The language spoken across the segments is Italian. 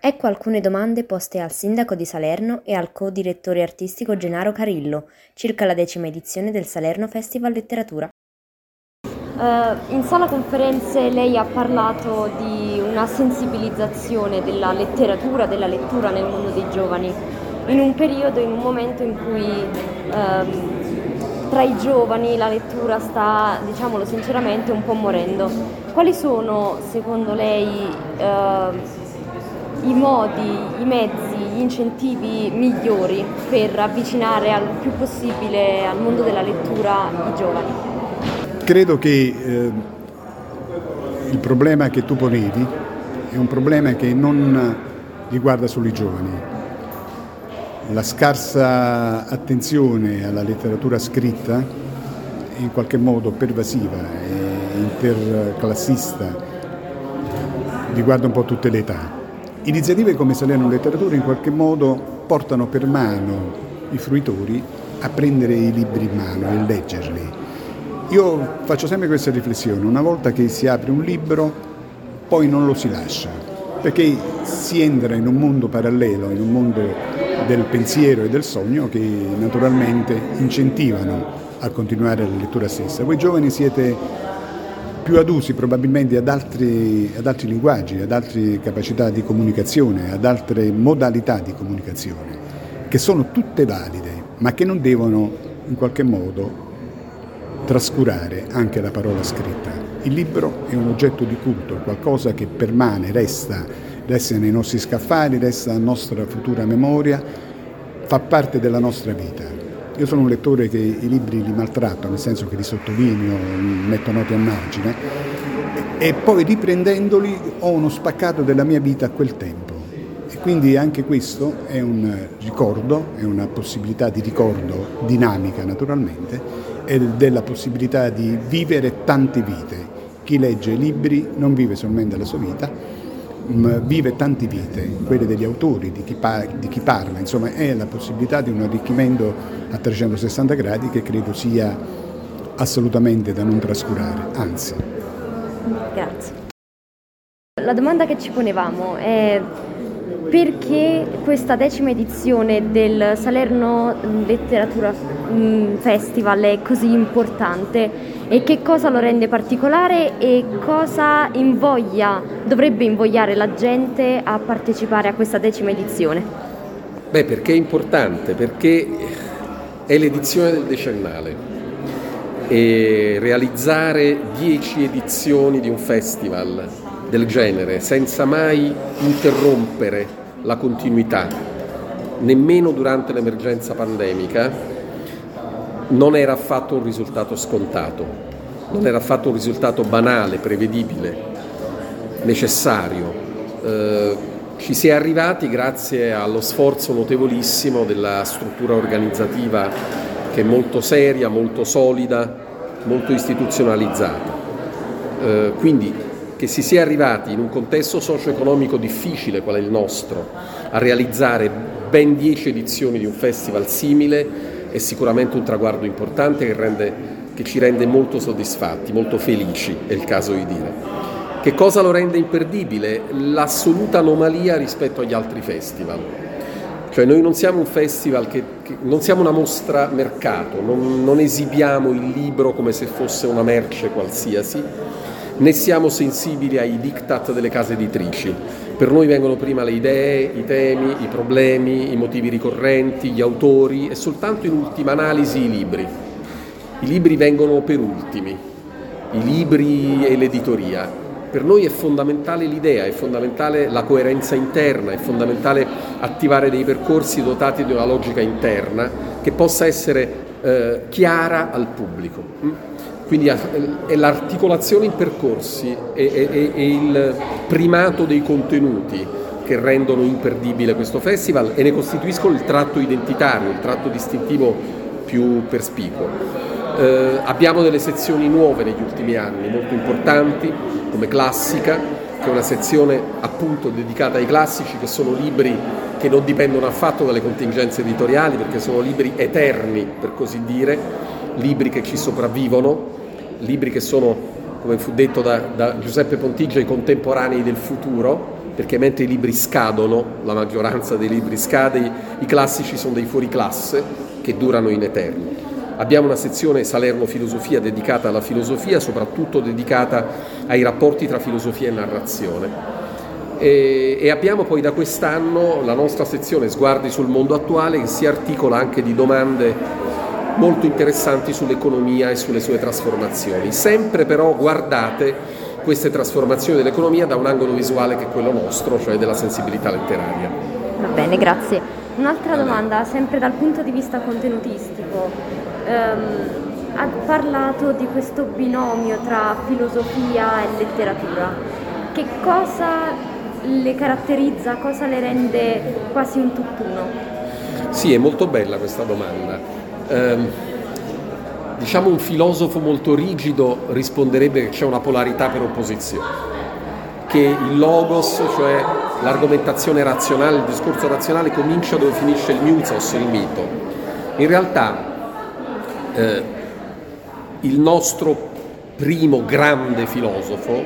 Ecco alcune domande poste al sindaco di Salerno e al co-direttore artistico Gennaro Carillo circa la decima edizione del Salerno Festival Letteratura. Uh, in sala conferenze lei ha parlato di una sensibilizzazione della letteratura, della lettura nel mondo dei giovani, in un periodo, in un momento in cui uh, tra i giovani la lettura sta, diciamolo sinceramente, un po' morendo. Quali sono, secondo lei, uh, i modi, i mezzi, gli incentivi migliori per avvicinare al più possibile al mondo della lettura i giovani? Credo che eh, il problema che tu ponevi è un problema che non riguarda solo i giovani. La scarsa attenzione alla letteratura scritta è in qualche modo pervasiva interclassista riguarda un po' tutte le età Iniziative come Salerno Letteratura in qualche modo portano per mano i fruitori a prendere i libri in mano e leggerli. Io faccio sempre questa riflessione, una volta che si apre un libro poi non lo si lascia, perché si entra in un mondo parallelo, in un mondo del pensiero e del sogno che naturalmente incentivano a continuare la lettura stessa. Voi giovani siete più adusi probabilmente ad altri, ad altri linguaggi, ad altre capacità di comunicazione, ad altre modalità di comunicazione, che sono tutte valide, ma che non devono in qualche modo trascurare anche la parola scritta. Il libro è un oggetto di culto, qualcosa che permane, resta, resta nei nostri scaffali, resta nella nostra futura memoria, fa parte della nostra vita. Io sono un lettore che i libri li maltratto, nel senso che li sottolineo, metto note a margine e poi riprendendoli ho uno spaccato della mia vita a quel tempo. E quindi anche questo è un ricordo, è una possibilità di ricordo dinamica naturalmente e della possibilità di vivere tante vite. Chi legge libri non vive solamente la sua vita, vive tante vite, quelle degli autori, di chi, pa- di chi, parla, insomma è la possibilità di un arricchimento a 360 gradi che credo sia assolutamente da non trascurare, anzi. Grazie. La domanda che ci ponevamo è perché questa decima edizione del Salerno Letteratura mm, Festival è così importante e che cosa lo rende particolare e cosa invoglia, dovrebbe invogliare la gente a partecipare a questa decima edizione? Beh, perché è importante? Perché è l'edizione del decennale e realizzare dieci edizioni di un festival del genere senza mai interrompere la continuità, nemmeno durante l'emergenza pandemica, non era affatto un risultato scontato, non era affatto un risultato banale, prevedibile, necessario. Eh, ci si è arrivati grazie allo sforzo notevolissimo della struttura organizzativa che è molto seria, molto solida, molto istituzionalizzata. Eh, quindi che si sia arrivati in un contesto socio-economico difficile qual è il nostro a realizzare ben dieci edizioni di un festival simile è sicuramente un traguardo importante che, rende, che ci rende molto soddisfatti, molto felici, è il caso di dire. Che cosa lo rende imperdibile? L'assoluta anomalia rispetto agli altri festival. Cioè noi non siamo un festival che, che non siamo una mostra mercato, non, non esibiamo il libro come se fosse una merce qualsiasi, né siamo sensibili ai diktat delle case editrici per noi vengono prima le idee, i temi, i problemi, i motivi ricorrenti, gli autori e soltanto in ultima analisi i libri. I libri vengono per ultimi, i libri e l'editoria. Per noi è fondamentale l'idea, è fondamentale la coerenza interna, è fondamentale attivare dei percorsi dotati di una logica interna che possa essere eh, chiara al pubblico. Quindi è l'articolazione in percorsi e, il primato dei contenuti che rendono imperdibile questo festival e ne costituiscono il tratto identitario, il tratto distintivo più perspicuo. Eh, abbiamo delle sezioni nuove negli ultimi anni, molto importanti, come Classica, che è una sezione appunto dedicata ai classici, che sono libri che non dipendono affatto dalle contingenze editoriali, perché sono libri eterni, per così dire, libri che ci sopravvivono, libri che sono, come fu detto da, da Giuseppe Pontigia, i contemporanei del futuro, perché mentre i libri scadono, la maggioranza dei libri scade, i classici sono dei fuoriclasse che durano in eterno. Abbiamo una sezione Salerno Filosofia dedicata alla filosofia, soprattutto dedicata ai rapporti tra filosofia e narrazione. E, e, abbiamo poi da quest'anno la nostra sezione Sguardi sul mondo attuale che si articola anche di domande molto interessanti sull'economia e sulle sue trasformazioni, sempre però guardate queste trasformazioni dell'economia da un angolo visuale che è quello nostro, cioè della sensibilità letteraria. Va bene, grazie. Un'altra domanda, sempre dal punto di vista contenutistico. Um, ha parlato di questo binomio tra filosofia e letteratura. Che cosa le caratterizza, cosa le rende quasi un tutt'uno? Sì, è molto bella questa domanda. Um, diciamo un filosofo molto rigido risponderebbe che c'è una polarità per opposizione, che il logos, cioè l'argomentazione razionale, il discorso razionale comincia dove finisce il musos, il mito. In realtà eh, il nostro primo grande filosofo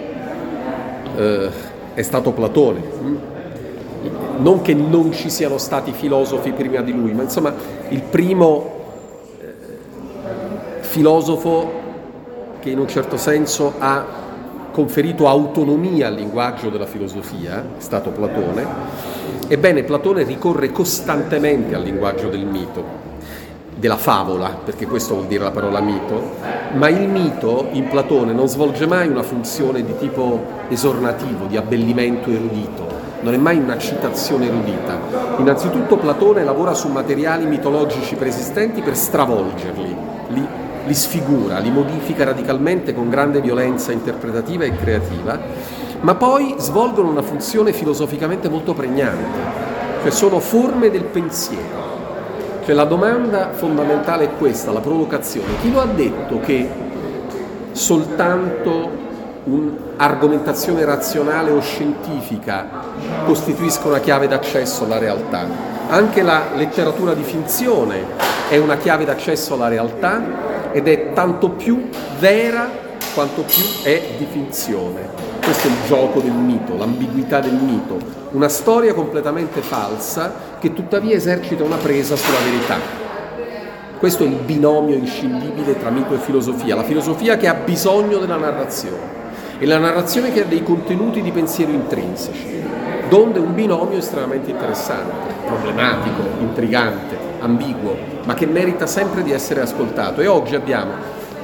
eh, è stato Platone. Non che non ci siano stati filosofi prima di lui, ma insomma il primo filosofo che in un certo senso ha conferito autonomia al linguaggio della filosofia, è stato Platone. Ebbene, Platone ricorre costantemente al linguaggio del mito, della favola, perché questo vuol dire la parola mito, ma il mito in Platone non svolge mai una funzione di tipo esornativo, di abbellimento erudito, non è mai una citazione erudita. Innanzitutto Platone lavora su materiali mitologici preesistenti per stravolgerli, li li sfigura, li modifica radicalmente con grande violenza interpretativa e creativa, ma poi svolgono una funzione filosoficamente molto pregnante, cioè sono forme del pensiero. Cioè la domanda fondamentale è questa, la provocazione. Chi lo ha detto che soltanto un'argomentazione razionale o scientifica costituisca una chiave d'accesso alla realtà? Anche la letteratura di finzione è una chiave d'accesso alla realtà ed è tanto più vera quanto più è di finzione. Questo è il gioco del mito, l'ambiguità del mito, una storia completamente falsa che tuttavia esercita una presa sulla verità. Questo è il binomio inscindibile tra mito e filosofia, la filosofia che ha bisogno della narrazione e la narrazione che ha dei contenuti di pensiero intrinseci, donde un binomio estremamente interessante, problematico, intrigante, ambiguo, ma che merita sempre di essere ascoltato. E oggi abbiamo,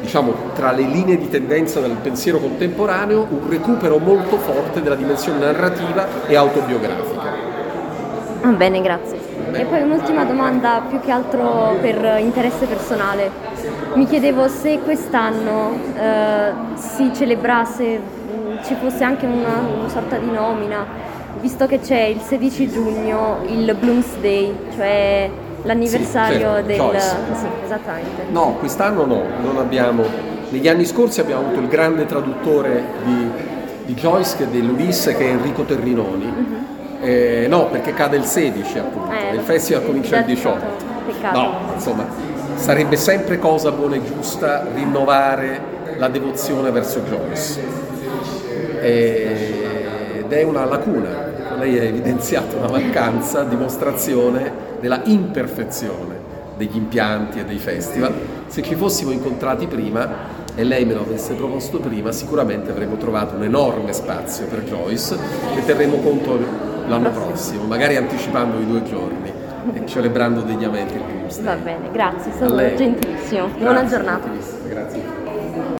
diciamo, tra le linee di tendenza del pensiero contemporaneo, un recupero molto forte della dimensione narrativa e autobiografica. Ah, bene, grazie. E poi un'ultima domanda, più che altro per interesse personale. Mi chiedevo se quest'anno eh, si celebrasse, ci fosse anche una, una sorta di nomina, visto che c'è il 16 giugno il Bloomsday, cioè l'anniversario sì, certo, del... Sì, esattamente. No, quest'anno no, non abbiamo... Negli anni scorsi abbiamo avuto il grande traduttore di, di Joyce, dell'Ulisse, che è Enrico Terrinoni. Mm-hmm. Eh, no, perché cade il 16 appunto, eh, il festival comincia il 18. Peccato. No, insomma, sarebbe sempre cosa buona e giusta rinnovare la devozione verso Joyce. Eh, ed è una lacuna, lei ha evidenziato una mancanza, dimostrazione della imperfezione degli impianti e dei festival. Se ci fossimo incontrati prima e lei me lo avesse proposto prima, sicuramente avremmo trovato un enorme spazio per Joyce e terremo conto l'anno prossimo, magari anticipando i due giorni e celebrando degnamente il Doomsday. Va bene, grazie, è stato gentilissimo. Buona giornata.